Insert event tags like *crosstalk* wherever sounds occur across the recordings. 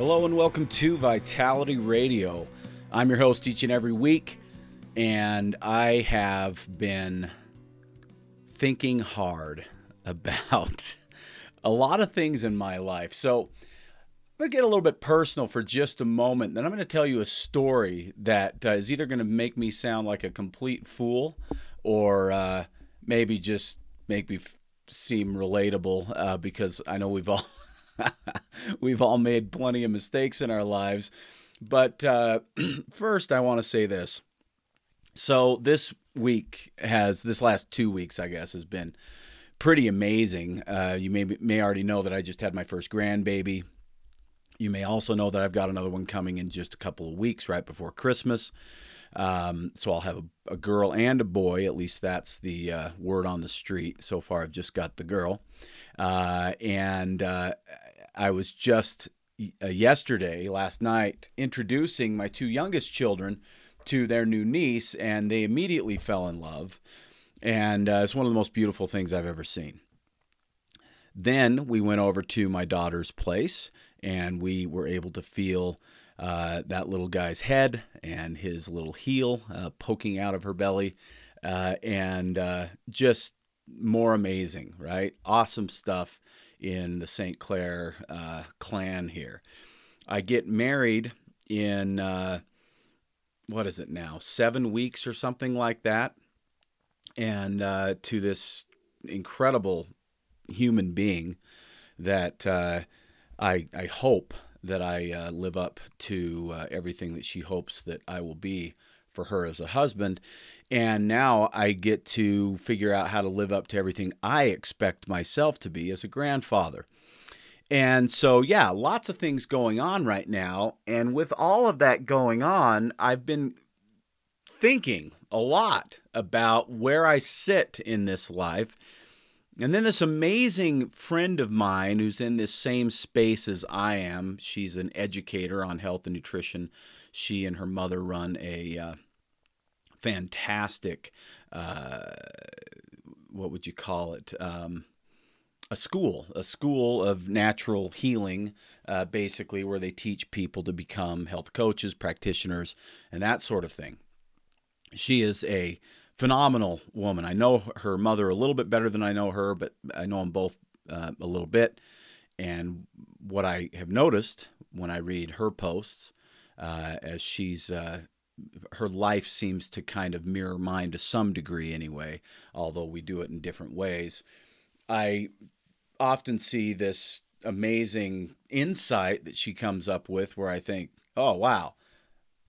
Hello and welcome to Vitality Radio. I'm your host each and every week, and I have been thinking hard *laughs* about a lot of things in my life. So I'm going to get a little bit personal for just a moment. Then I'm going to tell you a story that uh, is either going to make me sound like a complete fool or uh, maybe just make me f- seem relatable uh, because I know we've all *laughs* We've all made plenty of mistakes in our lives. But uh, *clears throat* first, I want to say this. So, this week has, this last two weeks, I guess, has been pretty amazing. Uh, you may, may already know that I just had my first grandbaby. You may also know that I've got another one coming in just a couple of weeks right before Christmas. Um, so I'll have a, a, girl and a boy. At least that's the uh, word on the street. So far, I've just got the girl. Uh, and uh, I was just uh, yesterday, last night, introducing my two youngest children to their new niece, and they immediately fell in love. And uh, it's one of the most beautiful things I've ever seen. Then we went over to my daughter's place, and we were able to feel uh, that little guy's head and his little heel uh, poking out of her belly, uh, and uh, just more amazing, right? Awesome stuff in the St. Clair uh, clan here. I get married in, uh, what is it now, seven weeks or something like that. And uh, to this incredible human being that uh, I, I hope that I uh, live up to uh, everything that she hopes that I will be for her as a husband. And now I get to figure out how to live up to everything I expect myself to be as a grandfather. And so, yeah, lots of things going on right now. And with all of that going on, I've been thinking a lot about where I sit in this life. And then this amazing friend of mine who's in this same space as I am, she's an educator on health and nutrition. She and her mother run a uh, fantastic, uh, what would you call it? Um, a school, a school of natural healing, uh, basically, where they teach people to become health coaches, practitioners, and that sort of thing. She is a phenomenal woman. I know her mother a little bit better than I know her, but I know them both uh, a little bit. And what I have noticed when I read her posts, uh, as she's uh, her life seems to kind of mirror mine to some degree anyway, although we do it in different ways. I often see this amazing insight that she comes up with where I think, oh, wow,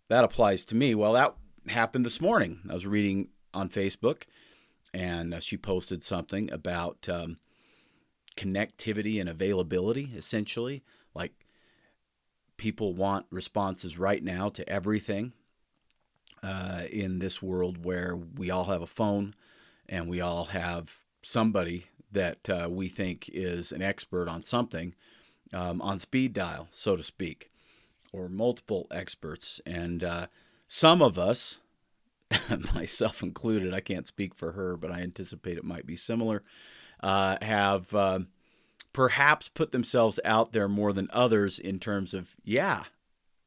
that applies to me. Well, that happened this morning. I was reading on Facebook and uh, she posted something about um, connectivity and availability, essentially. Like people want responses right now to everything uh, in this world where we all have a phone and we all have somebody that uh, we think is an expert on something um, on speed dial, so to speak, or multiple experts. And uh, some of us, *laughs* myself included, I can't speak for her, but I anticipate it might be similar, uh, have uh, perhaps put themselves out there more than others in terms of, yeah,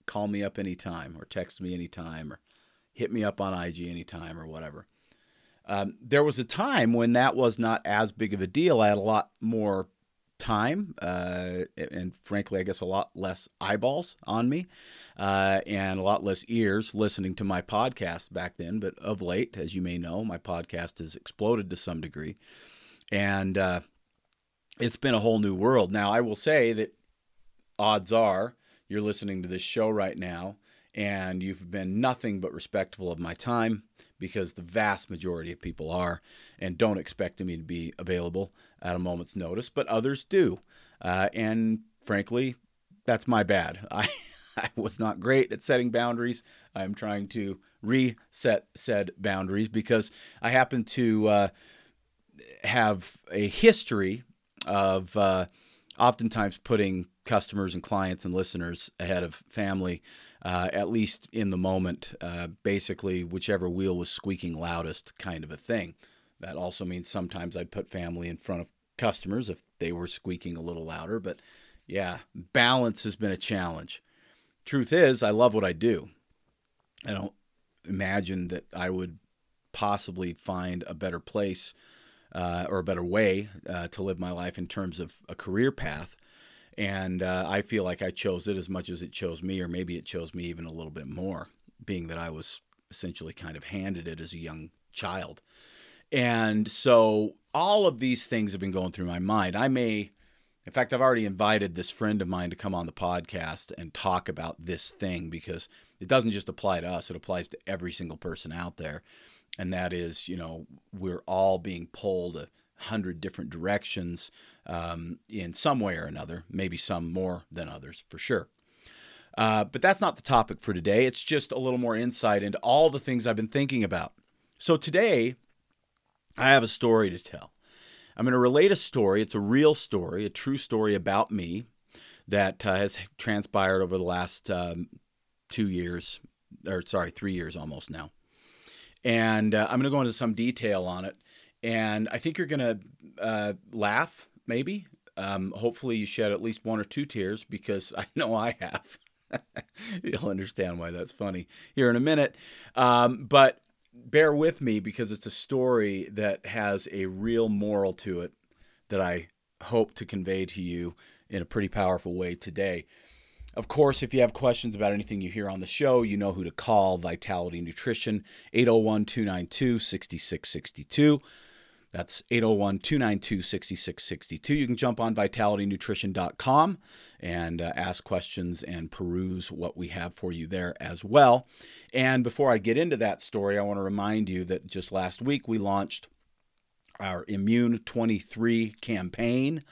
call me up anytime or text me anytime or hit me up on IG anytime or whatever. Um, there was a time when that was not as big of a deal. I had a lot more time uh, and, frankly, I guess a lot less eyeballs on me uh, and a lot less ears listening to my podcast back then. But of late, as you may know, my podcast has exploded to some degree. And uh, it's been a whole new world. Now, I will say that odds are you're listening to this show right now and you've been nothing but respectful of my time because the vast majority of people are and don't expect me to be available at a moment's notice, but others do. Uh, and frankly, that's my bad. *laughs* I I was not great at setting boundaries. I'm trying to reset said boundaries because I happen to uh, have a history of uh, oftentimes putting customers and clients and listeners ahead of family, uh, at least in the moment, uh, basically, whichever wheel was squeaking loudest kind of a thing. That also means sometimes I'd put family in front of customers if they were squeaking a little louder. But yeah, balance has been a challenge. Truth is, I love what I do. I don't imagine that I would possibly find a better place uh, or a better way uh, to live my life in terms of a career path. And uh, I feel like I chose it as much as it chose me, or maybe it chose me even a little bit more, being that I was essentially kind of handed it as a young child. And so all of these things have been going through my mind. I may, in fact, I've already invited this friend of mine to come on the podcast and talk about this thing because it doesn't just apply to us, it applies to every single person out there. And that is, you know, we're all being pulled hundred different directions um, in some way or another, maybe some more than others for sure. Uh, but that's not the topic for today. It's just a little more insight into all the things I've been thinking about. So today, I have a story to tell. I'm going to relate a story. It's a real story, a true story about me that uh, has transpired over the last um, two years, or sorry, three years almost now. And uh, I'm going to go into some detail on it. And I think you're going to uh, laugh, maybe. Um, hopefully, you shed at least one or two tears because *laughs* I know I have. *laughs* You'll understand why that's funny here in a minute. Um, but bear with me because it's a story that has a real moral to it that I hope to convey to you in a pretty powerful way today. Of course, if you have questions about anything you hear on the show, you know who to call Vitality Nutrition, 801 292 6662. That's 801 292 6662. You can jump on vitalitynutrition.com and uh, ask questions and peruse what we have for you there as well. And before I get into that story, I want to remind you that just last week we launched our Immune 23 campaign.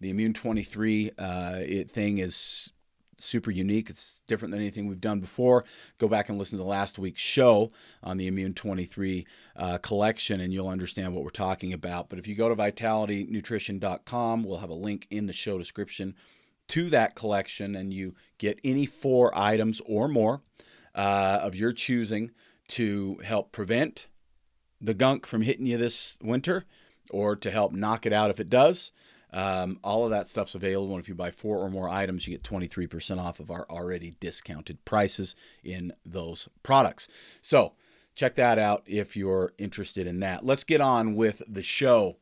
The Immune 23 uh, it, thing is super unique. It's different than anything we've done before. Go back and listen to last week's show on the Immune 23 uh, collection, and you'll understand what we're talking about. But if you go to vitalitynutrition.com, we'll have a link in the show description to that collection, and you get any four items or more uh, of your choosing to help prevent the gunk from hitting you this winter or to help knock it out if it does. Um, all of that stuff's available. And if you buy four or more items, you get 23% off of our already discounted prices in those products. So check that out if you're interested in that. Let's get on with the show.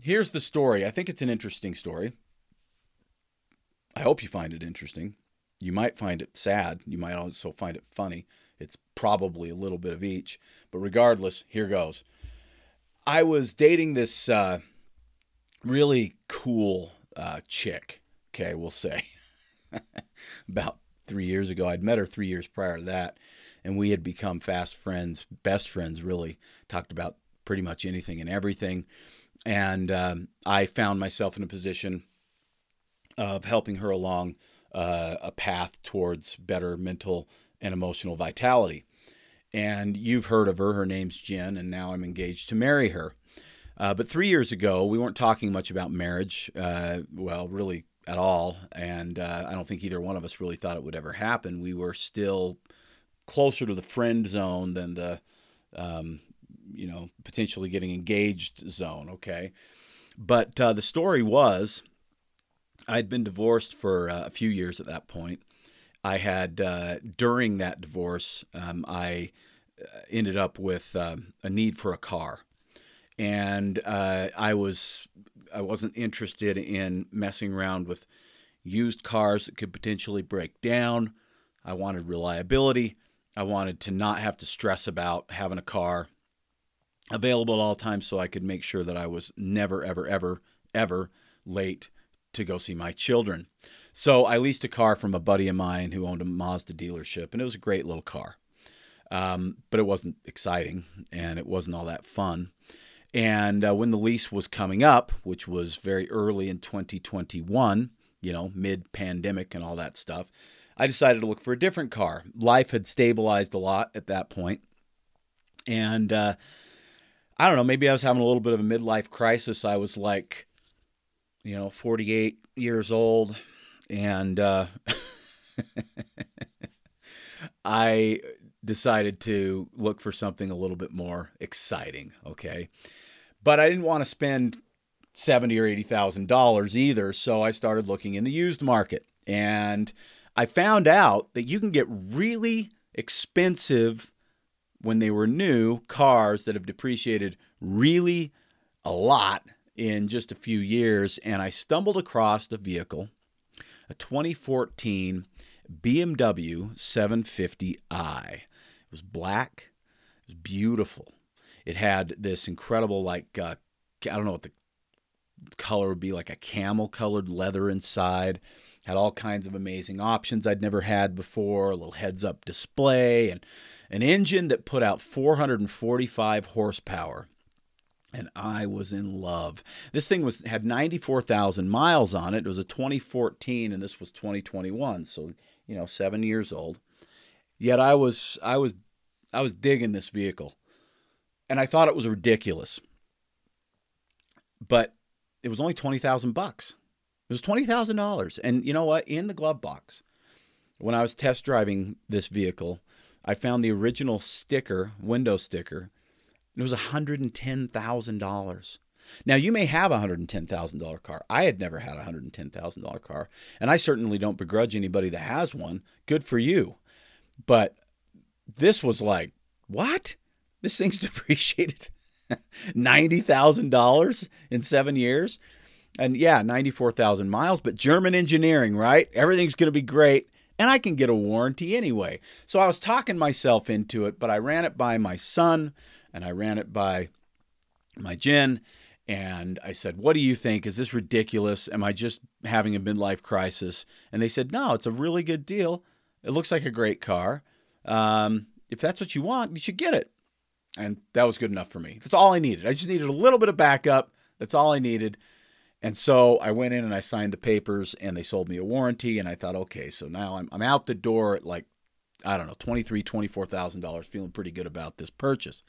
Here's the story. I think it's an interesting story. I hope you find it interesting. You might find it sad. You might also find it funny. It's probably a little bit of each. But regardless, here goes. I was dating this. Uh, really cool uh, chick. Okay, we'll say *laughs* about three years ago. I'd met her three years prior to that, and we had become fast friends, best friends. Really talked about pretty much anything and everything. And um, I found myself in a position of helping her along uh, a path towards better mental and emotional vitality. And you've heard of her. Her name's Jen, and now I'm engaged to marry her. Uh, but three years ago, we weren't talking much about marriage, uh, well, really at all. And uh, I don't think either one of us really thought it would ever happen. We were still closer to the friend zone than the, um, you know, potentially getting engaged zone, okay? But uh, the story was I'd been divorced for uh, a few years at that point. I had, uh, during that divorce, um, I ended up with a need for a car and uh, I was I wasn't interested in messing around with used cars that could potentially break down. I wanted reliability. I wanted to not have to stress about having a car available at all times so I could make sure that I was never, ever, ever, ever late to go see my children. So I leased a car from a buddy of mine who owned a Mazda dealership, and it was a great little car. Um, but it wasn't exciting and it wasn't all that fun. And uh, when the lease was coming up, which was very early in 2021, you know, mid pandemic and all that stuff. I decided to look for a different car. Life had stabilized a lot at that point. And uh, I don't know, maybe I was having a little bit of a midlife crisis. I was like, you know, 48 years old. And uh, *laughs* I decided to look for something a little bit more exciting. Okay. But I didn't want to spend seventy or eighty thousand dollars either, so I started looking in the used market, and I found out that you can get really expensive when they were new cars that have depreciated really a lot in just a few years. And I stumbled across the vehicle, a 2014 BMW 750i. It was black, it was beautiful. It had this incredible, like, uh, I don't know what the color would be, like a camel colored leather inside. Had all kinds of amazing options I'd never had before, a little heads up display, and an engine that put out 445 horsepower. And I was in love. This thing was had 94,000 miles on it. It was a 2014, and this was 2021, so you know, seven years old. Yet I was I was I was digging this vehicle and I thought it was ridiculous. But it was only twenty thousand bucks. It was twenty thousand dollars, and you know what? In the glove box, when I was test driving this vehicle, I found the original sticker, window sticker. And it was hundred and ten thousand dollars. Now you may have a hundred and ten thousand dollar car. I had never had a hundred and ten thousand dollar car, and I certainly don't begrudge anybody that has one. Good for you. But this was like, what? This thing's *laughs* depreciated $90,000 in seven years. And yeah, 94,000 miles, but German engineering, right? Everything's going to be great. And I can get a warranty anyway. So I was talking myself into it, but I ran it by my son and I ran it by my Jen. And I said, What do you think? Is this ridiculous? Am I just having a midlife crisis? And they said, No, it's a really good deal. It looks like a great car. Um, if that's what you want, you should get it. And that was good enough for me. That's all I needed. I just needed a little bit of backup. That's all I needed. And so I went in and I signed the papers and they sold me a warranty. And I thought, okay, so now I'm, I'm out the door at like, I don't know, $23,000, $24,000, feeling pretty good about this purchase.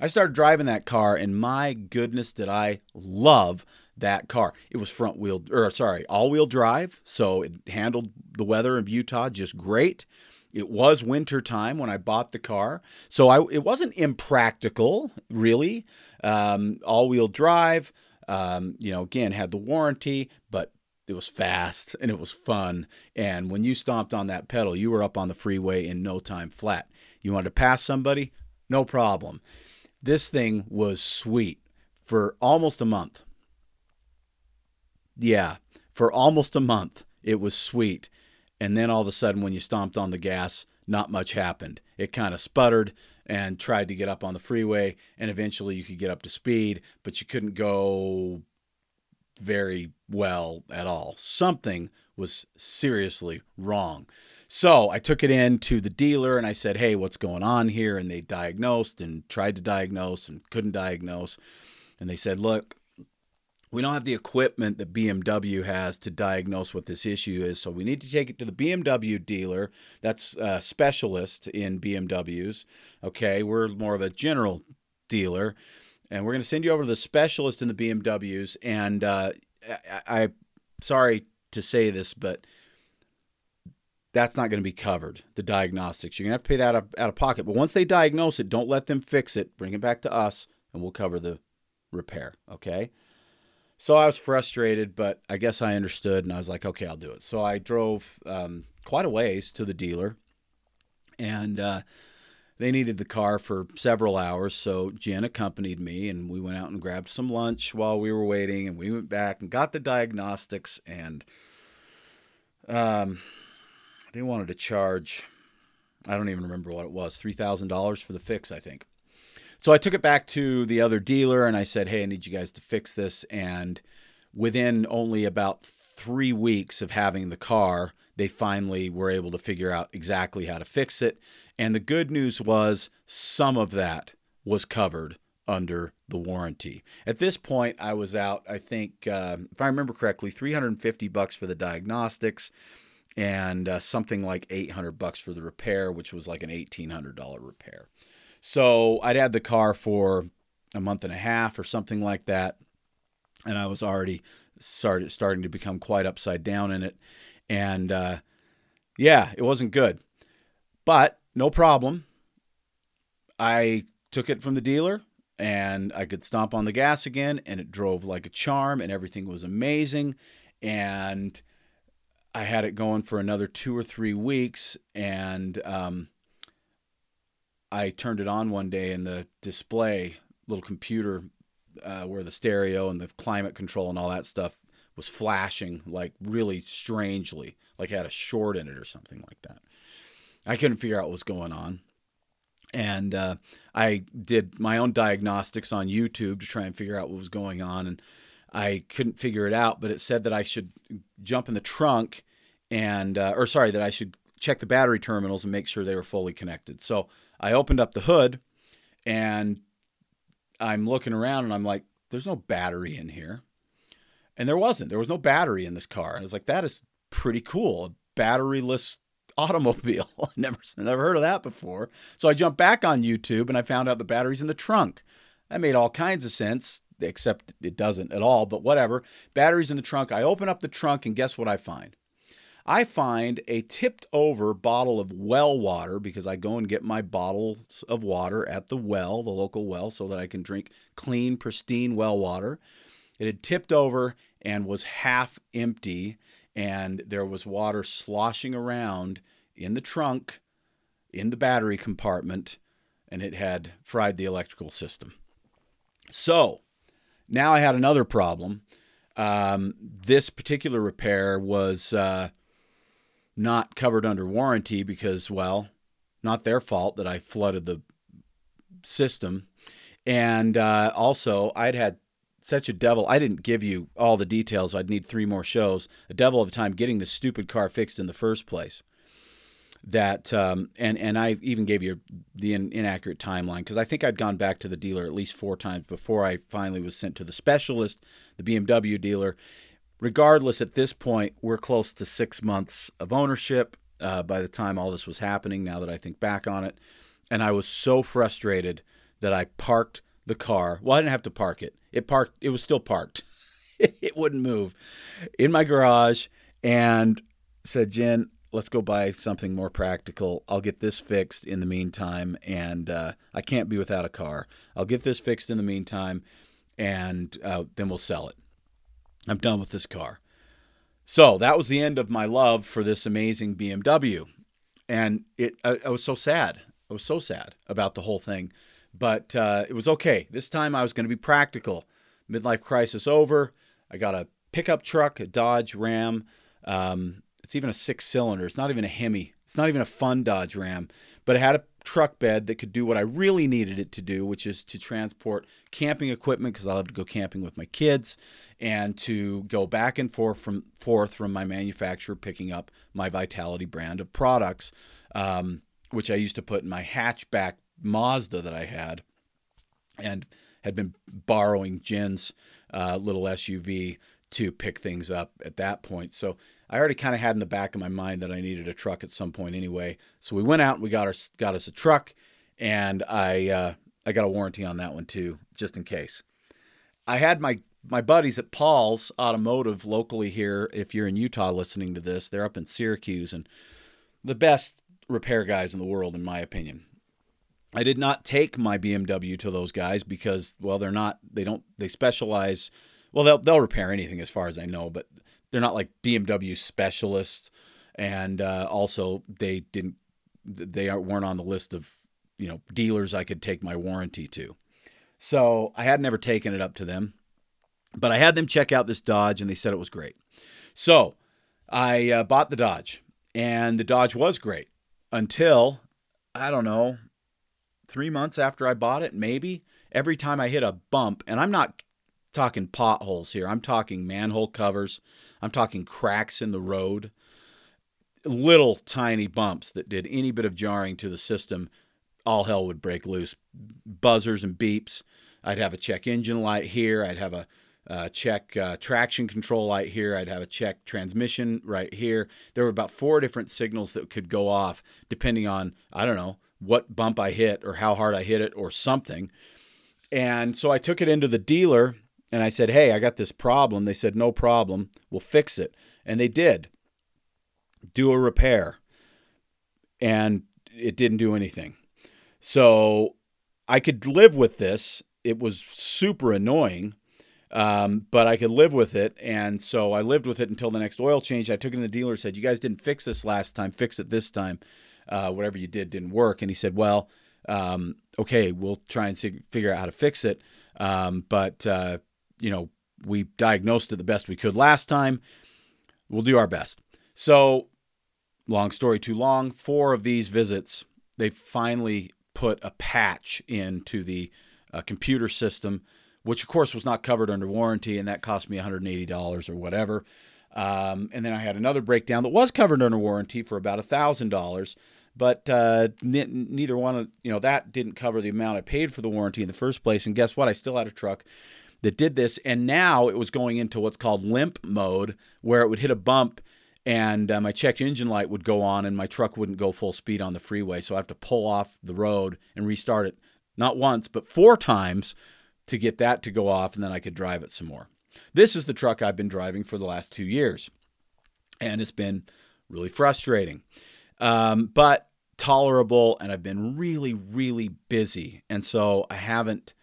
I started driving that car and my goodness, did I love that car. It was front wheel, or sorry, all wheel drive. So it handled the weather in Utah just great. It was winter time when I bought the car, so I, it wasn't impractical, really. Um, All wheel drive, um, you know, again, had the warranty, but it was fast and it was fun. And when you stomped on that pedal, you were up on the freeway in no time flat. You wanted to pass somebody? No problem. This thing was sweet for almost a month. Yeah, for almost a month, it was sweet. And then all of a sudden, when you stomped on the gas, not much happened. It kind of sputtered and tried to get up on the freeway, and eventually you could get up to speed, but you couldn't go very well at all. Something was seriously wrong. So I took it in to the dealer and I said, Hey, what's going on here? And they diagnosed and tried to diagnose and couldn't diagnose. And they said, Look, we don't have the equipment that BMW has to diagnose what this issue is. So we need to take it to the BMW dealer that's a specialist in BMWs. Okay, we're more of a general dealer. And we're going to send you over to the specialist in the BMWs. And uh, I, I, sorry to say this, but that's not going to be covered, the diagnostics. You're going to have to pay that out of, out of pocket. But once they diagnose it, don't let them fix it. Bring it back to us, and we'll cover the repair. Okay? So I was frustrated, but I guess I understood, and I was like, okay, I'll do it. So I drove um, quite a ways to the dealer, and uh, they needed the car for several hours. So Jen accompanied me, and we went out and grabbed some lunch while we were waiting, and we went back and got the diagnostics, and um, they wanted to charge. I don't even remember what it was, three thousand dollars for the fix, I think. So I took it back to the other dealer and I said, hey, I need you guys to fix this. And within only about three weeks of having the car, they finally were able to figure out exactly how to fix it. And the good news was some of that was covered under the warranty. At this point, I was out. I think, uh, if I remember correctly, 350 bucks for the diagnostics, and uh, something like 800 bucks for the repair, which was like an $1,800 repair. So I'd had the car for a month and a half or something like that, and I was already started starting to become quite upside down in it, and uh, yeah, it wasn't good. But no problem. I took it from the dealer and I could stomp on the gas again and it drove like a charm and everything was amazing and I had it going for another two or three weeks and um, I turned it on one day and the display little computer uh, where the stereo and the climate control and all that stuff was flashing like really strangely like had a short in it or something like that I couldn't figure out what was going on and uh, I did my own diagnostics on YouTube to try and figure out what was going on, and I couldn't figure it out. But it said that I should jump in the trunk and, uh, or sorry, that I should check the battery terminals and make sure they were fully connected. So I opened up the hood, and I'm looking around, and I'm like, "There's no battery in here," and there wasn't. There was no battery in this car, and I was like, "That is pretty cool, a batteryless *laughs* automobile. *laughs* never never heard of that before. So I jumped back on YouTube and I found out the battery's in the trunk. That made all kinds of sense, except it doesn't at all, but whatever. Batteries in the trunk. I open up the trunk and guess what I find? I find a tipped over bottle of well water because I go and get my bottles of water at the well, the local well, so that I can drink clean, pristine well water. It had tipped over and was half empty and there was water sloshing around in the trunk, in the battery compartment, and it had fried the electrical system. So now I had another problem. Um, this particular repair was uh, not covered under warranty because, well, not their fault that I flooded the system. And uh, also, I'd had such a devil. I didn't give you all the details. I'd need three more shows. A devil of a time getting the stupid car fixed in the first place. That um, and and I even gave you the in, inaccurate timeline because I think I'd gone back to the dealer at least four times before I finally was sent to the specialist, the BMW dealer. Regardless, at this point, we're close to six months of ownership. Uh, by the time all this was happening, now that I think back on it, and I was so frustrated that I parked the car. Well, I didn't have to park it. It parked. It was still parked. *laughs* it wouldn't move in my garage, and said, "Jen, let's go buy something more practical. I'll get this fixed in the meantime, and uh, I can't be without a car. I'll get this fixed in the meantime, and uh, then we'll sell it. I'm done with this car." So that was the end of my love for this amazing BMW, and it. I, I was so sad. I was so sad about the whole thing but uh, it was okay. This time I was going to be practical. Midlife crisis over. I got a pickup truck, a Dodge Ram. Um, it's even a six cylinder. It's not even a Hemi. It's not even a fun Dodge Ram, but it had a truck bed that could do what I really needed it to do, which is to transport camping equipment because I love to go camping with my kids, and to go back and forth from forth from my manufacturer, picking up my Vitality brand of products, um, which I used to put in my hatchback Mazda that I had and had been borrowing Jen's uh, little SUV to pick things up at that point. So I already kind of had in the back of my mind that I needed a truck at some point anyway. So we went out and we got our got us a truck, and I uh, I got a warranty on that one too, just in case. I had my my buddies at Paul's Automotive locally here. If you're in Utah listening to this, they're up in Syracuse and the best repair guys in the world, in my opinion. I did not take my BMW to those guys because, well, they're not. They don't. They specialize. Well, they'll they'll repair anything as far as I know, but they're not like BMW specialists. And uh, also, they didn't. They weren't on the list of you know dealers I could take my warranty to. So I had never taken it up to them, but I had them check out this Dodge, and they said it was great. So I uh, bought the Dodge, and the Dodge was great until I don't know three months after I bought it, maybe, every time I hit a bump, and I'm not talking potholes here, I'm talking manhole covers, I'm talking cracks in the road, little tiny bumps that did any bit of jarring to the system, all hell would break loose. Buzzers and beeps. I'd have a check engine light here. I'd have a uh, check uh, traction control light here. I'd have a check transmission right here. There were about four different signals that could go off depending on, I don't know, what bump I hit or how hard I hit it or something. And so I took it into the dealer and I said, Hey, I got this problem. They said, No problem. We'll fix it. And they did do a repair. And it didn't do anything. So I could live with this. It was super annoying um, but I could live with it. And so I lived with it until the next oil change. I took it to the dealer said, You guys didn't fix this last time, fix it this time. Uh, whatever you did didn't work. And he said, Well, um, okay, we'll try and sig- figure out how to fix it. Um, but, uh, you know, we diagnosed it the best we could last time. We'll do our best. So, long story too long, four of these visits, they finally put a patch into the uh, computer system which of course was not covered under warranty, and that cost me $180 or whatever. Um, and then I had another breakdown that was covered under warranty for about $1,000, but uh, n- neither one of you know that didn't cover the amount I paid for the warranty in the first place. And guess what? I still had a truck that did this, and now it was going into what's called limp mode, where it would hit a bump and uh, my check engine light would go on and my truck wouldn't go full speed on the freeway. So I have to pull off the road and restart it not once, but four times to get that to go off, and then I could drive it some more. This is the truck I've been driving for the last two years, and it's been really frustrating, um, but tolerable. And I've been really, really busy, and so I haven't,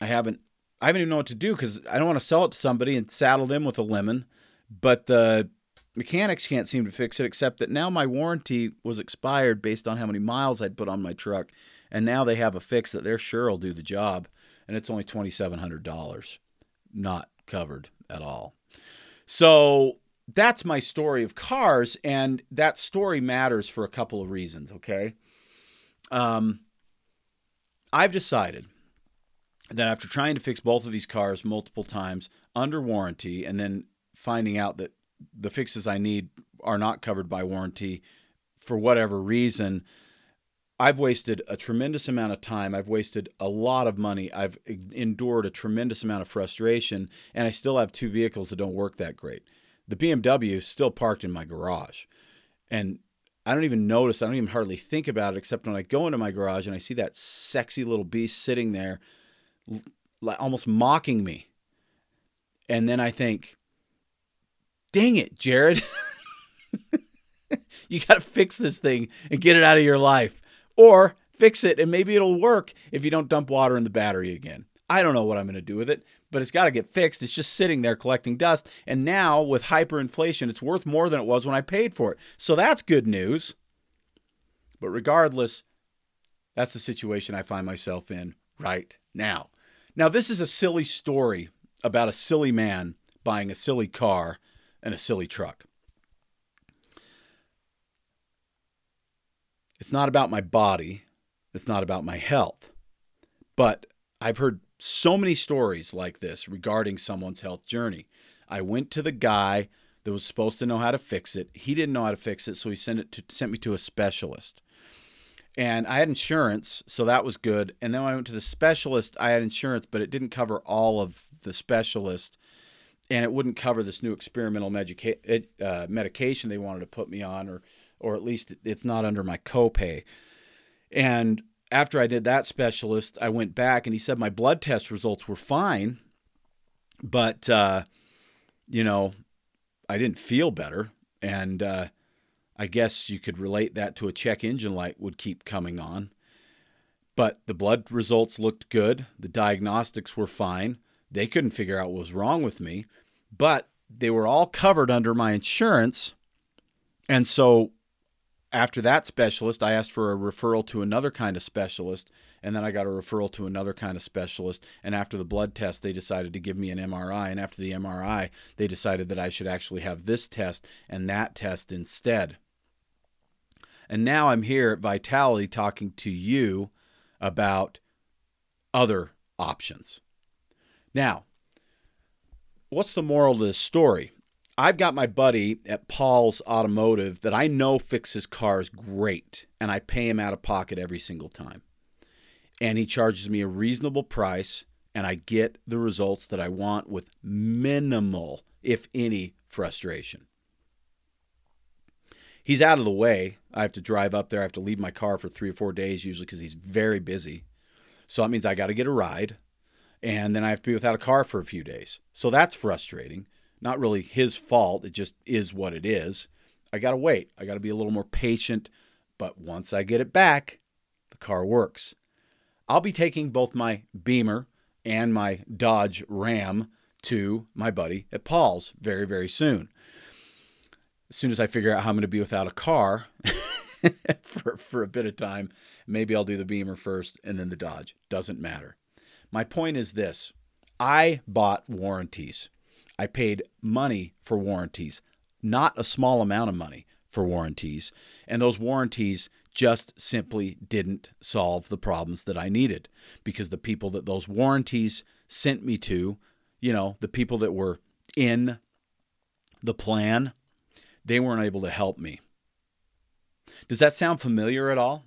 I haven't, I haven't even know what to do because I don't want to sell it to somebody and saddle them with a lemon, but the mechanics can't seem to fix it except that now my warranty was expired based on how many miles I'd put on my truck and now they have a fix that they're sure will do the job and it's only $2,700, not covered at all. So that's my story of cars, and that story matters for a couple of reasons, okay? Um, I've decided that after trying to fix both of these cars multiple times under warranty and then finding out that the fixes I need are not covered by warranty for whatever reason, I've wasted a tremendous amount of time. I've wasted a lot of money. I've endured a tremendous amount of frustration, and I still have two vehicles that don't work that great. The BMW is still parked in my garage, and I don't even notice. I don't even hardly think about it, except when I go into my garage and I see that sexy little beast sitting there, almost mocking me. And then I think, dang it, Jared. *laughs* you got to fix this thing and get it out of your life or fix it and maybe it'll work if you don't dump water in the battery again. I don't know what I'm going to do with it, but it's got to get fixed. It's just sitting there collecting dust. And now with hyperinflation, it's worth more than it was when I paid for it. So that's good news. But regardless, that's the situation I find myself in right now. Now, this is a silly story about a silly man buying a silly car and a silly truck. It's not about my body, it's not about my health. But I've heard so many stories like this regarding someone's health journey. I went to the guy that was supposed to know how to fix it. He didn't know how to fix it, so he sent it to, sent me to a specialist. And I had insurance, so that was good. And then when I went to the specialist, I had insurance, but it didn't cover all of the specialist, and it wouldn't cover this new experimental medica- uh, medication they wanted to put me on, or or at least it's not under my copay. And after I did that specialist, I went back and he said my blood test results were fine, but uh, you know, I didn't feel better, and uh, I guess you could relate that to a check engine light would keep coming on. But the blood results looked good. The diagnostics were fine. They couldn't figure out what was wrong with me, but they were all covered under my insurance. And so after that specialist, I asked for a referral to another kind of specialist, and then I got a referral to another kind of specialist. And after the blood test, they decided to give me an MRI. And after the MRI, they decided that I should actually have this test and that test instead. And now I'm here at Vitality talking to you about other options. Now, what's the moral of this story? I've got my buddy at Paul's Automotive that I know fixes cars great, and I pay him out of pocket every single time. And he charges me a reasonable price and I get the results that I want with minimal, if any, frustration. He's out of the way. I have to drive up there. I have to leave my car for three or four days, usually because he's very busy. So that means I got to get a ride, and then I have to be without a car for a few days. So that's frustrating. Not really his fault. It just is what it is. I got to wait. I got to be a little more patient. But once I get it back, the car works. I'll be taking both my Beamer and my Dodge Ram to my buddy at Paul's very, very soon. As soon as I figure out how I'm going to be without a car *laughs* for, for a bit of time, maybe I'll do the Beamer first and then the Dodge. Doesn't matter. My point is this I bought warranties. I paid money for warranties, not a small amount of money for warranties. And those warranties just simply didn't solve the problems that I needed because the people that those warranties sent me to, you know, the people that were in the plan, they weren't able to help me. Does that sound familiar at all?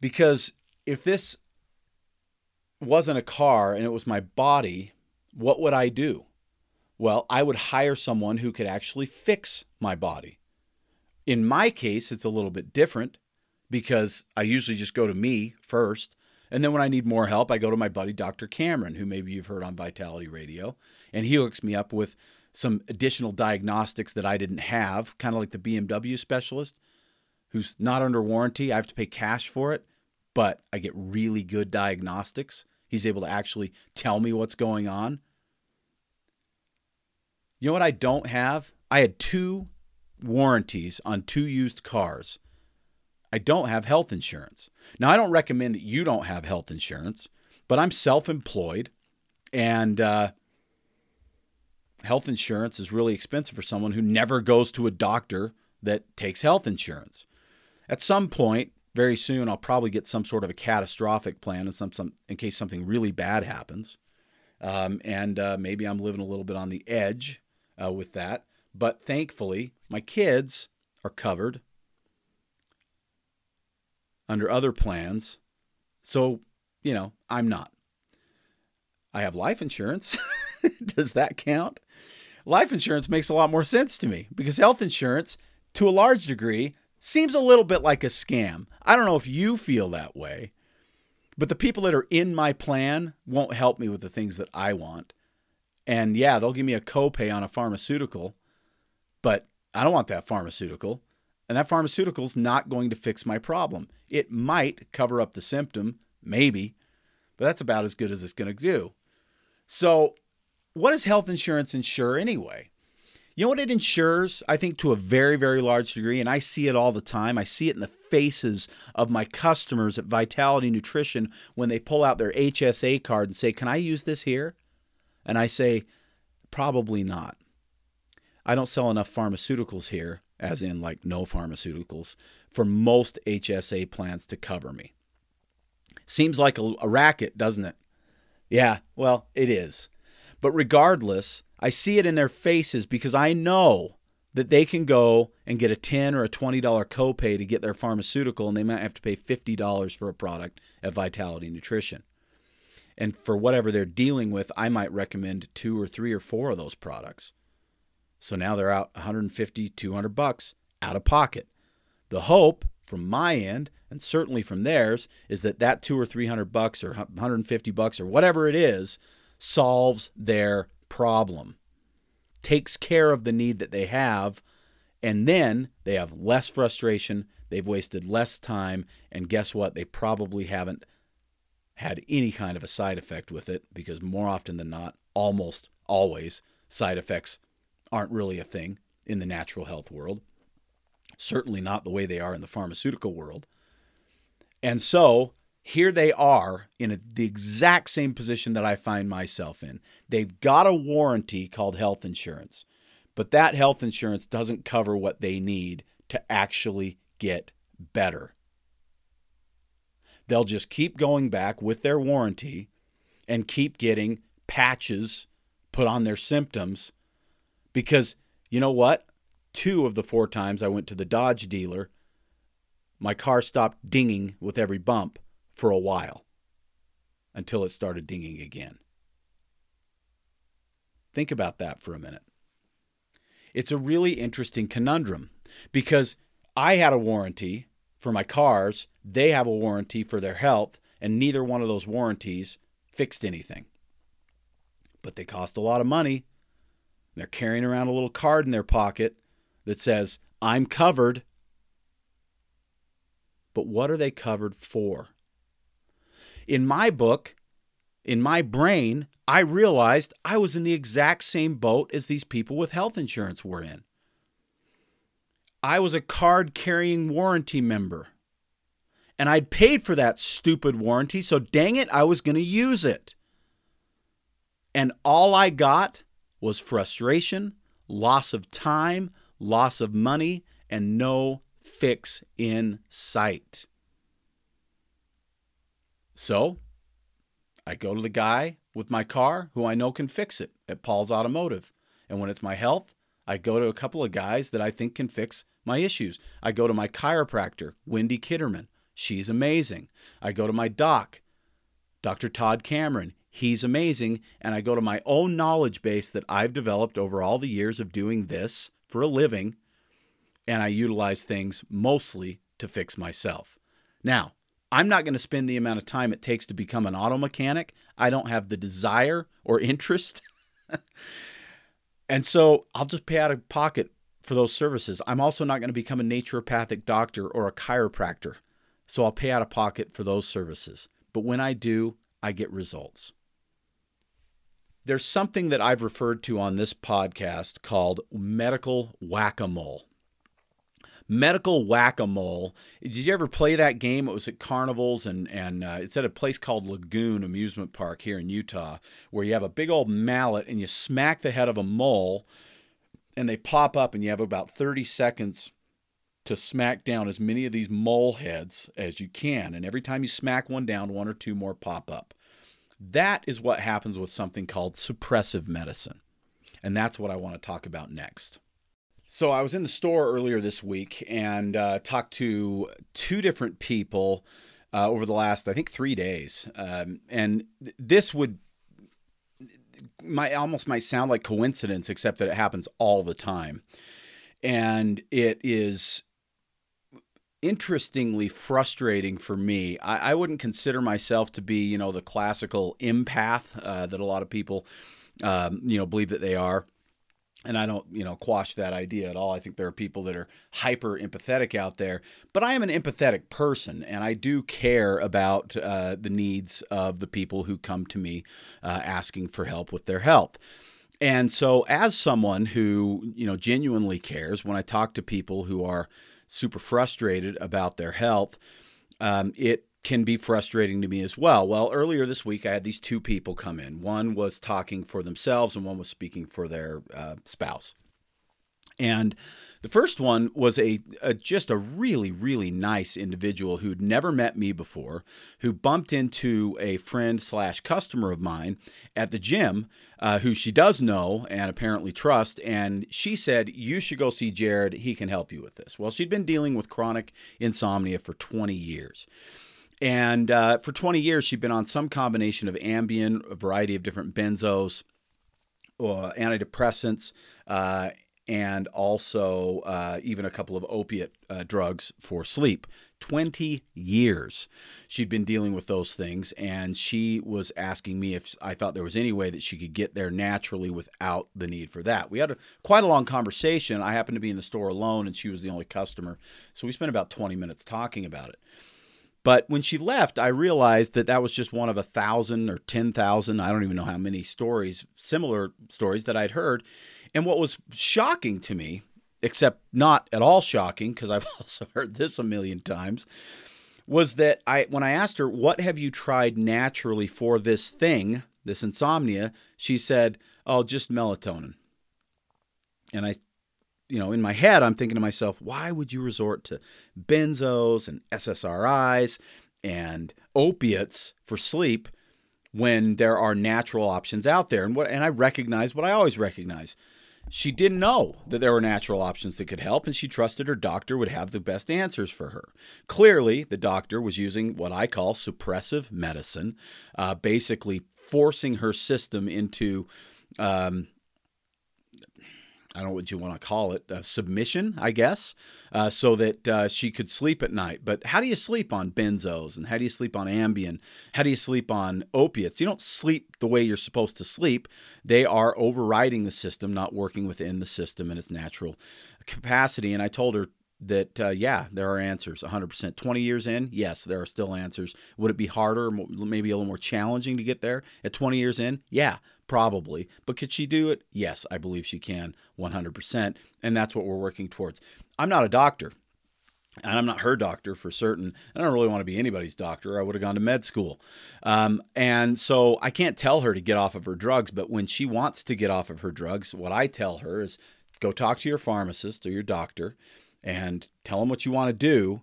Because if this wasn't a car and it was my body, what would I do? Well, I would hire someone who could actually fix my body. In my case, it's a little bit different because I usually just go to me first. And then when I need more help, I go to my buddy, Dr. Cameron, who maybe you've heard on Vitality Radio. And he hooks me up with some additional diagnostics that I didn't have, kind of like the BMW specialist who's not under warranty. I have to pay cash for it, but I get really good diagnostics. He's able to actually tell me what's going on. You know what I don't have? I had two warranties on two used cars. I don't have health insurance. Now, I don't recommend that you don't have health insurance, but I'm self employed and uh, health insurance is really expensive for someone who never goes to a doctor that takes health insurance. At some point, very soon, I'll probably get some sort of a catastrophic plan in, some, some, in case something really bad happens. Um, and uh, maybe I'm living a little bit on the edge uh, with that. But thankfully, my kids are covered under other plans. So, you know, I'm not. I have life insurance. *laughs* Does that count? Life insurance makes a lot more sense to me because health insurance, to a large degree, seems a little bit like a scam. I don't know if you feel that way, but the people that are in my plan won't help me with the things that I want. And yeah, they'll give me a copay on a pharmaceutical, but I don't want that pharmaceutical. And that pharmaceutical is not going to fix my problem. It might cover up the symptom, maybe, but that's about as good as it's going to do. So, what does health insurance insure anyway? You know what it insures? I think to a very, very large degree, and I see it all the time. I see it in the faces of my customers at Vitality Nutrition when they pull out their HSA card and say, Can I use this here? And I say, Probably not. I don't sell enough pharmaceuticals here, as in like no pharmaceuticals, for most HSA plans to cover me. Seems like a, a racket, doesn't it? Yeah, well, it is. But regardless, I see it in their faces because I know that they can go and get a 10 or a $20 copay to get their pharmaceutical and they might have to pay $50 for a product at Vitality Nutrition. And for whatever they're dealing with, I might recommend two or three or four of those products. So now they're out 150, 200 bucks out of pocket. The hope from my end and certainly from theirs is that that 2 or 300 bucks or 150 bucks or whatever it is solves their problem. Takes care of the need that they have and then they have less frustration, they've wasted less time and guess what? They probably haven't had any kind of a side effect with it because more often than not, almost always side effects aren't really a thing in the natural health world. Certainly not the way they are in the pharmaceutical world. And so here they are in a, the exact same position that I find myself in. They've got a warranty called health insurance, but that health insurance doesn't cover what they need to actually get better. They'll just keep going back with their warranty and keep getting patches put on their symptoms because you know what? Two of the four times I went to the Dodge dealer, my car stopped dinging with every bump for a while. until it started dinging again. Think about that for a minute. It's a really interesting conundrum because I had a warranty for my cars, they have a warranty for their health, and neither one of those warranties fixed anything. But they cost a lot of money. They're carrying around a little card in their pocket that says, I'm covered. But what are they covered for? In my book, in my brain, I realized I was in the exact same boat as these people with health insurance were in. I was a card carrying warranty member. And I'd paid for that stupid warranty, so dang it, I was going to use it. And all I got was frustration, loss of time, loss of money, and no fix in sight. So I go to the guy with my car who I know can fix it at Paul's Automotive. And when it's my health, I go to a couple of guys that I think can fix my issues. I go to my chiropractor, Wendy Kitterman. She's amazing. I go to my doc, Dr. Todd Cameron. He's amazing. And I go to my own knowledge base that I've developed over all the years of doing this for a living. And I utilize things mostly to fix myself. Now, I'm not going to spend the amount of time it takes to become an auto mechanic. I don't have the desire or interest. *laughs* and so I'll just pay out of pocket for those services. I'm also not going to become a naturopathic doctor or a chiropractor. So I'll pay out of pocket for those services. But when I do, I get results. There's something that I've referred to on this podcast called medical whack a mole. Medical Whack a Mole. Did you ever play that game? It was at carnivals and and uh, it's at a place called Lagoon Amusement Park here in Utah, where you have a big old mallet and you smack the head of a mole, and they pop up, and you have about 30 seconds to smack down as many of these mole heads as you can. And every time you smack one down, one or two more pop up. That is what happens with something called suppressive medicine. And that's what I want to talk about next. So I was in the store earlier this week and uh, talked to two different people uh, over the last, I think, three days. Um, and th- this would my almost might sound like coincidence, except that it happens all the time, and it is interestingly frustrating for me. I, I wouldn't consider myself to be, you know, the classical empath uh, that a lot of people, um, you know, believe that they are and I don't, you know, quash that idea at all. I think there are people that are hyper empathetic out there, but I am an empathetic person, and I do care about uh, the needs of the people who come to me uh, asking for help with their health. And so, as someone who, you know, genuinely cares, when I talk to people who are super frustrated about their health, um, it can be frustrating to me as well. Well, earlier this week, I had these two people come in. One was talking for themselves, and one was speaking for their uh, spouse. And the first one was a, a, just a really really nice individual who'd never met me before, who bumped into a friend slash customer of mine at the gym, uh, who she does know and apparently trust. And she said, "You should go see Jared. He can help you with this." Well, she'd been dealing with chronic insomnia for 20 years. And uh, for 20 years, she'd been on some combination of Ambien, a variety of different benzos, uh, antidepressants, uh, and also uh, even a couple of opiate uh, drugs for sleep. 20 years she'd been dealing with those things, and she was asking me if I thought there was any way that she could get there naturally without the need for that. We had a, quite a long conversation. I happened to be in the store alone, and she was the only customer. So we spent about 20 minutes talking about it. But when she left, I realized that that was just one of a thousand or 10,000, I don't even know how many stories, similar stories that I'd heard. And what was shocking to me, except not at all shocking, because I've *laughs* also heard this a million times, was that I when I asked her, What have you tried naturally for this thing, this insomnia? She said, Oh, just melatonin. And I you know, in my head, I'm thinking to myself, why would you resort to benzos and SSRIs and opiates for sleep when there are natural options out there? And what and I recognize what I always recognize. she didn't know that there were natural options that could help, and she trusted her doctor would have the best answers for her. Clearly, the doctor was using what I call suppressive medicine, uh, basically forcing her system into um, I don't know what you want to call it, uh, submission, I guess, uh, so that uh, she could sleep at night. But how do you sleep on benzos and how do you sleep on Ambien? How do you sleep on opiates? You don't sleep the way you're supposed to sleep. They are overriding the system, not working within the system in its natural capacity. And I told her that, uh, yeah, there are answers 100%. 20 years in, yes, there are still answers. Would it be harder, maybe a little more challenging to get there at 20 years in? Yeah, Probably. But could she do it? Yes, I believe she can 100%. And that's what we're working towards. I'm not a doctor. And I'm not her doctor for certain. I don't really want to be anybody's doctor. I would have gone to med school. Um, and so I can't tell her to get off of her drugs. But when she wants to get off of her drugs, what I tell her is go talk to your pharmacist or your doctor and tell them what you want to do.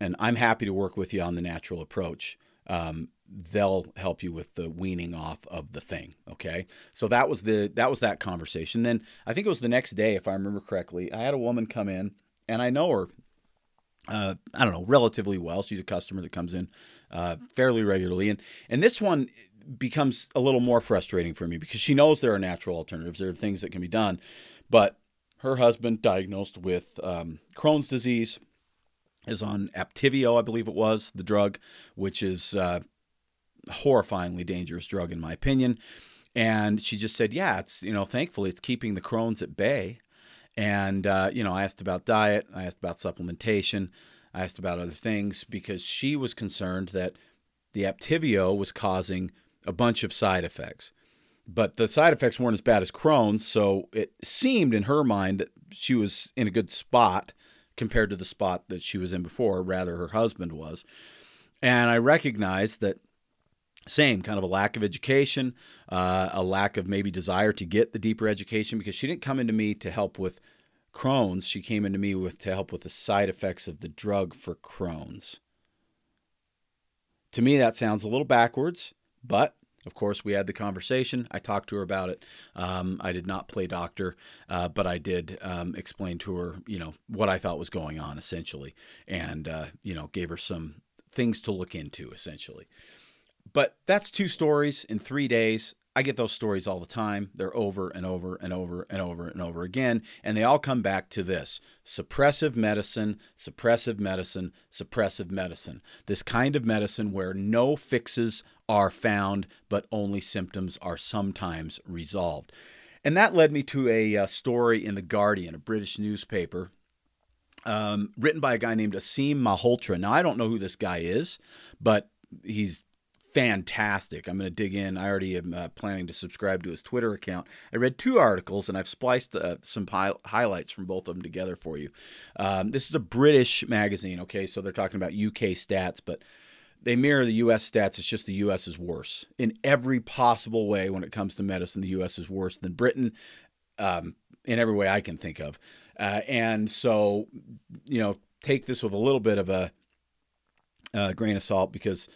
And I'm happy to work with you on the natural approach. Um, they'll help you with the weaning off of the thing okay? So that was the that was that conversation. Then i think it was the next day if i remember correctly i had a woman come in and i know her uh, i don't know relatively well. She's a customer that comes in uh, fairly regularly. And and this one becomes a little more frustrating for me because she knows there are natural alternatives. There are things that can be done. But her husband diagnosed with um, crohn's disease is on Aptivio, I believe it was, the drug, which is uh, horrifyingly dangerous drug in my opinion. And she just said, yeah, it's, you know, thankfully it's keeping the Crohn's at bay. And, uh, you know, I asked about diet, I asked about supplementation, I asked about other things because she was concerned that the Aptivio was causing a bunch of side effects. But the side effects weren't as bad as Crohn's, so it seemed in her mind that she was in a good spot compared to the spot that she was in before, rather, her husband was. And I recognized that same kind of a lack of education, uh, a lack of maybe desire to get the deeper education because she didn't come into me to help with Crohn's. She came into me with to help with the side effects of the drug for Crohn's. To me, that sounds a little backwards, but of course, we had the conversation. I talked to her about it. Um, I did not play doctor, uh, but I did um, explain to her, you know, what I thought was going on, essentially, and uh, you know, gave her some things to look into, essentially. But that's two stories in three days. I get those stories all the time. They're over and over and over and over and over again. And they all come back to this suppressive medicine, suppressive medicine, suppressive medicine. This kind of medicine where no fixes are found, but only symptoms are sometimes resolved. And that led me to a, a uh, story in The Guardian, a British newspaper, um, written by a guy named Aseem Malhotra. Now, I don't know who this guy is, but he's fantastic. I'm going to dig in. I already am uh, planning to subscribe to his Twitter account. I read two articles and I've spliced uh, some hi- highlights from both of them together for you. Um, this is a British magazine, okay? So they're talking about UK stats, but they mirror the US stats. It's just the US is worse in every possible way when it comes to medicine. The US is worse than Britain um, in every way I can think of. Uh, and so, you know, take this with a little bit of a uh, grain of salt because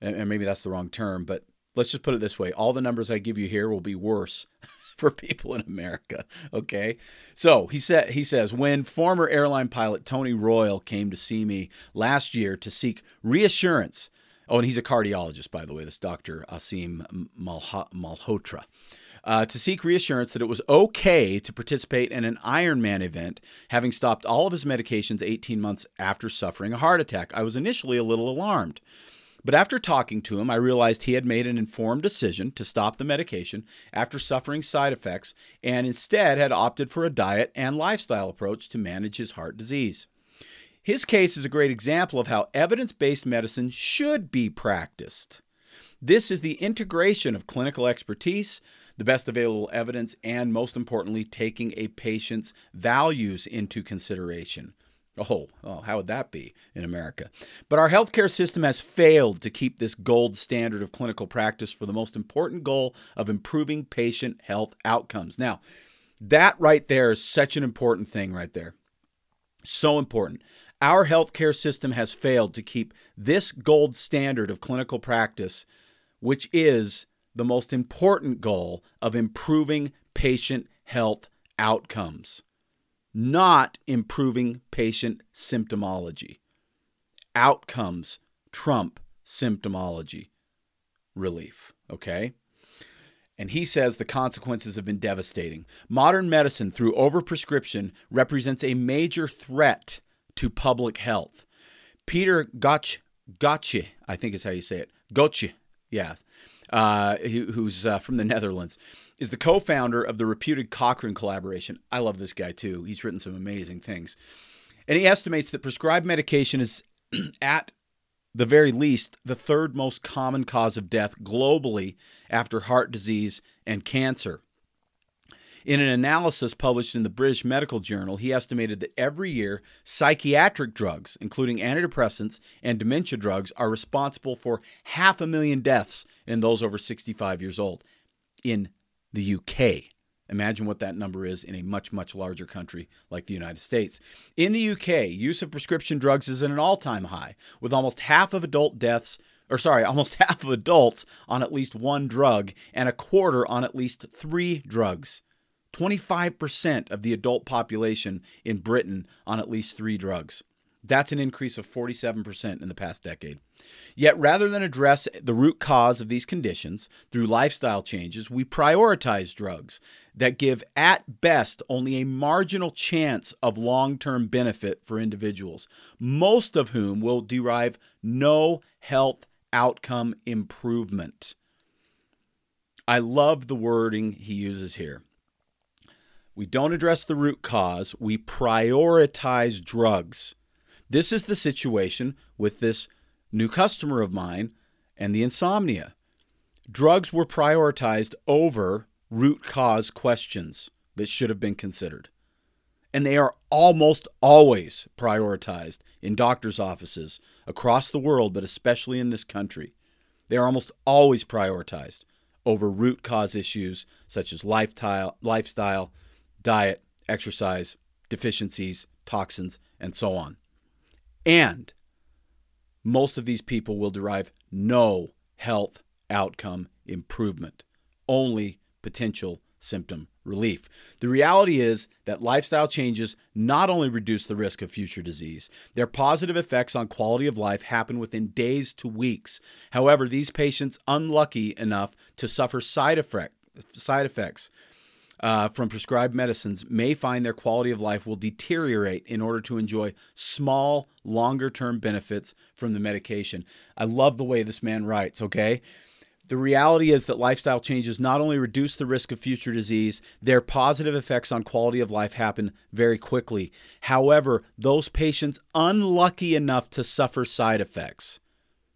and, maybe that's the wrong term, but let's just put it this way all the numbers I give you here will be worse *laughs* for people in America. Okay. So he said he says when former airline pilot Tony Royle came to see me last year to seek reassurance. Oh, and he's a cardiologist, by the way, this Dr. Aseem Malhotra. Uh, to seek reassurance that it was okay to participate in an Ironman event, having stopped all of his medications 18 months after suffering a heart attack. I was initially a little alarmed. But after talking to him, I realized he had made an informed decision to stop the medication after suffering side effects and instead had opted for a diet and lifestyle approach to manage his heart disease. His case is a great example of how evidence based medicine should be practiced. This is the integration of clinical expertise, the best available evidence, and most importantly, taking a patient's values into consideration. Oh, how would that be in America? But our healthcare system has failed to keep this gold standard of clinical practice for the most important goal of improving patient health outcomes. Now, that right there is such an important thing, right there. So important. Our healthcare system has failed to keep this gold standard of clinical practice, which is the most important goal of improving patient health outcomes, not improving patient symptomology. Outcomes trump symptomology relief, okay? And he says the consequences have been devastating. Modern medicine, through overprescription, represents a major threat to public health. Peter Gotch, Gotche, I think is how you say it, Gotche, yeah, uh, who's uh, from the Netherlands, is the co founder of the reputed Cochrane collaboration. I love this guy too. He's written some amazing things. And he estimates that prescribed medication is *clears throat* at the very least the third most common cause of death globally after heart disease and cancer. In an analysis published in the British Medical Journal, he estimated that every year psychiatric drugs, including antidepressants and dementia drugs, are responsible for half a million deaths in those over 65 years old in the UK. Imagine what that number is in a much, much larger country like the United States. In the UK, use of prescription drugs is at an all time high, with almost half of adult deaths, or sorry, *laughs* almost half of adults on at least one drug and a quarter on at least three drugs. 25% of the adult population in Britain on at least three drugs. That's an increase of 47% in the past decade. Yet, rather than address the root cause of these conditions through lifestyle changes, we prioritize drugs that give, at best, only a marginal chance of long term benefit for individuals, most of whom will derive no health outcome improvement. I love the wording he uses here. We don't address the root cause, we prioritize drugs. This is the situation with this new customer of mine and the insomnia. Drugs were prioritized over root cause questions that should have been considered. And they are almost always prioritized in doctors' offices across the world, but especially in this country. They are almost always prioritized over root cause issues such as lifestyle, lifestyle diet, exercise, deficiencies, toxins, and so on. And most of these people will derive no health outcome improvement, only potential symptom relief. The reality is that lifestyle changes not only reduce the risk of future disease, their positive effects on quality of life happen within days to weeks. However, these patients unlucky enough to suffer side effect, side effects uh, from prescribed medicines may find their quality of life will deteriorate in order to enjoy small, longer term benefits from the medication. I love the way this man writes, okay? The reality is that lifestyle changes not only reduce the risk of future disease, their positive effects on quality of life happen very quickly. However, those patients unlucky enough to suffer side effects.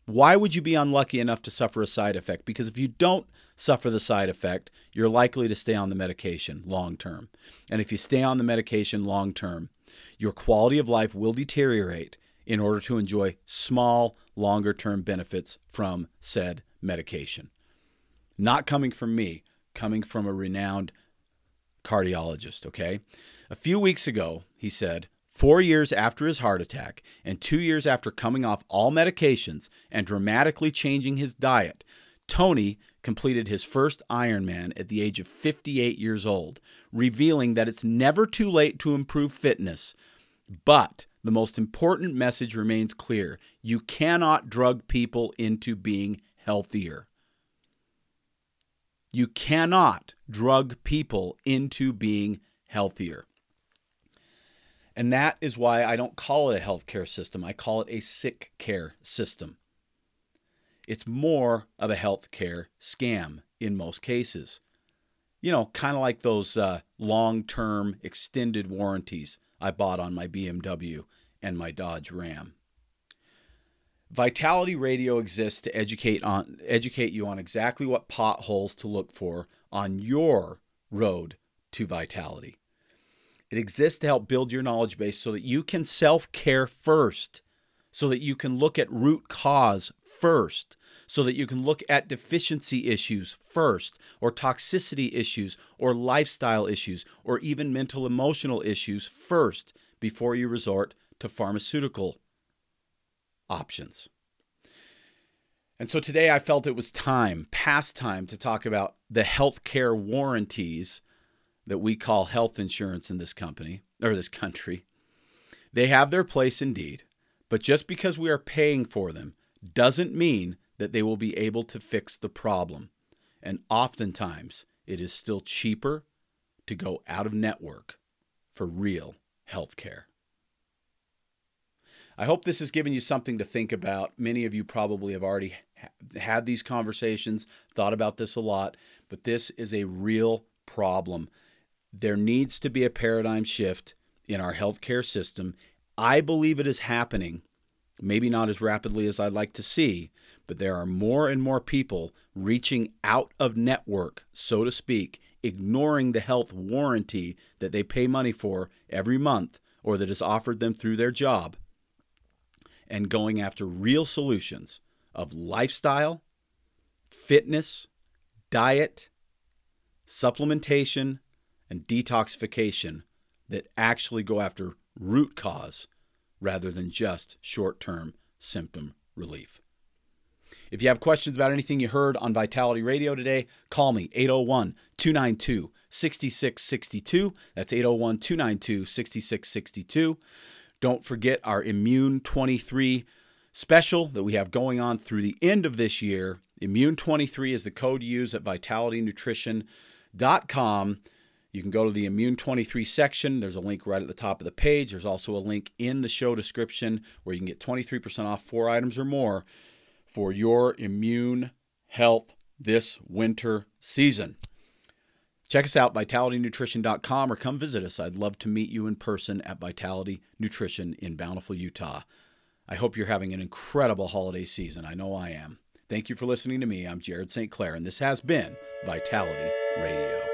Why would you be unlucky enough to suffer a side effect? Because if you don't suffer the side effect, you're likely to stay on the medication long term. And if you stay on the medication long term, your quality of life will deteriorate in order to enjoy small, longer term benefits from said medication. Not coming from me, coming from a renowned cardiologist, okay? A few weeks ago, he said, Four years after his heart attack, and two years after coming off all medications and dramatically changing his diet, Tony completed his first Ironman at the age of 58 years old, revealing that it's never too late to improve fitness. But the most important message remains clear you cannot drug people into being healthier. You cannot drug people into being healthier. And that is why I don't call it a healthcare system. I call it a sick care system. It's more of a healthcare scam in most cases. You know, kind of like those uh, long term extended warranties I bought on my BMW and my Dodge Ram. Vitality Radio exists to educate on educate you on exactly what potholes to look for on your road to vitality. It exists to help build your knowledge base so that you can self-care first, so that you can look at root cause first so that you can look at deficiency issues first, or toxicity issues, or lifestyle issues, or even mental emotional issues first before you resort to pharmaceutical options. And so today I felt it was time, past time, to talk about the healthcare warranties that we call health insurance in this company or this country. They have their place indeed, but just because we are paying for them doesn't mean that they will be able to fix the problem. And oftentimes, it is still cheaper to go out of network for real health care. I hope this has given you something to think about. Many of you probably have already had these conversations, thought about this a lot, but this is a real problem. There needs to be a paradigm shift in our healthcare system. I believe it is happening, maybe not as rapidly as I'd like to see, but there are more and more people reaching out of network, so to speak, ignoring the health warranty that they pay money for every month or that is offered them through their job, and going after real solutions of lifestyle, fitness, diet, supplementation, and detoxification that actually go after root cause rather than just short term symptom relief. If you have questions about anything you heard on Vitality Radio today, call me 801 292 6662. That's 801 292 6662. Don't forget our Immune 23 special that we have going on through the end of this year. Immune 23 is the code you use at vitalitynutrition.com. You can go to the Immune 23 section. There's a link right at the top of the page. There's also a link in the show description where you can get 23% off four items or more for your immune health this winter season. Check us out, vitalitynutrition.com, or come visit us. I'd love to meet you in person at Vitality Nutrition in Bountiful, Utah. I hope you're having an incredible holiday season. I know I am. Thank you for listening to me. I'm Jared St. Clair, and this has been Vitality Radio.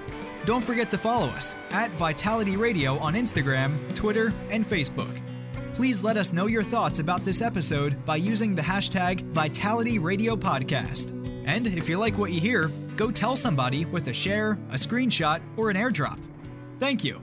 Don't forget to follow us at Vitality Radio on Instagram, Twitter, and Facebook. Please let us know your thoughts about this episode by using the hashtag Vitality Radio Podcast. And if you like what you hear, go tell somebody with a share, a screenshot, or an airdrop. Thank you.